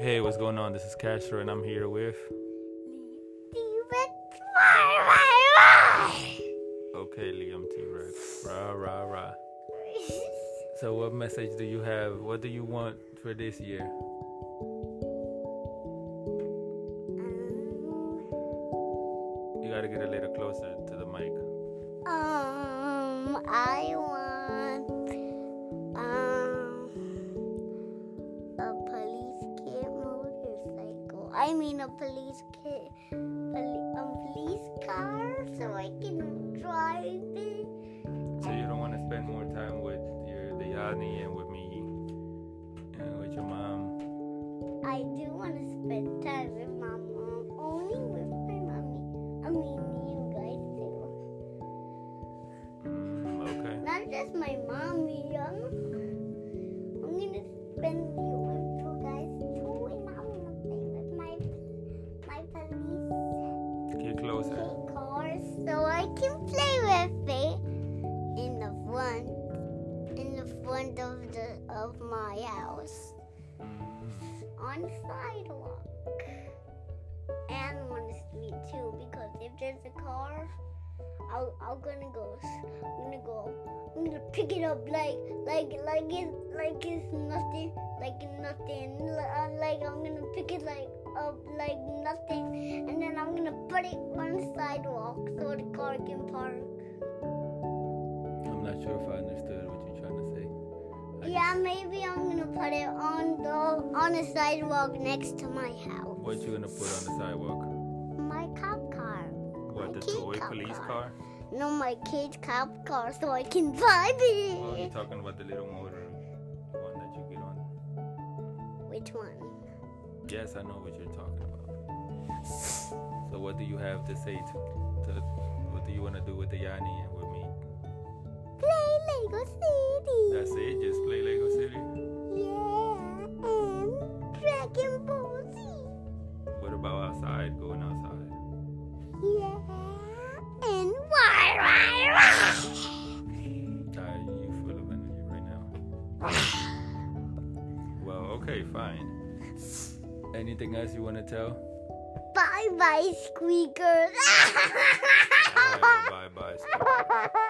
Hey, what's going on? This is Castro, and I'm here with. Okay, Liam T Rex. Rah, rah, rah. So, what message do you have? What do you want for this year? You gotta get a little closer to the mic. Um, I want I mean a police a police car, so I can drive it. So, you don't want to spend more time with your the Yani and with me and with your mom. I do want to spend time with my mom, only with my mommy. I mean, you guys too. Mm, okay. Not just my mommy. I'm can play with it. In the front in the front of the of my house. On sidewalk. And on the street too because if there's a car I'll, I'm gonna go I'm gonna go I'm gonna pick it up like like like it's like it's nothing like nothing uh, like I'm gonna pick it like up like nothing and then I'm gonna put it on the sidewalk so the car can park I'm not sure if I understood what you're trying to say. I yeah just- maybe I'm gonna put it on the on the sidewalk next to my house What you gonna put on the sidewalk? my cop car What, the toy police car. car? no my kid's cop car so I can drive oh, it. Oh, you're talking about the little motor one that you get on. which one Yes, I know what you're talking about. So, what do you have to say to, to what do you want to do with the Yani and with me? play Lego City That's it. Just play Lego City. Yeah, and Dragon Ball Z. What about outside? Going outside? Yeah, and why, why, why? Are you full of energy right now? Well, okay, fine. Anything else you want to tell? Bye bye, squeakers. Bye bye.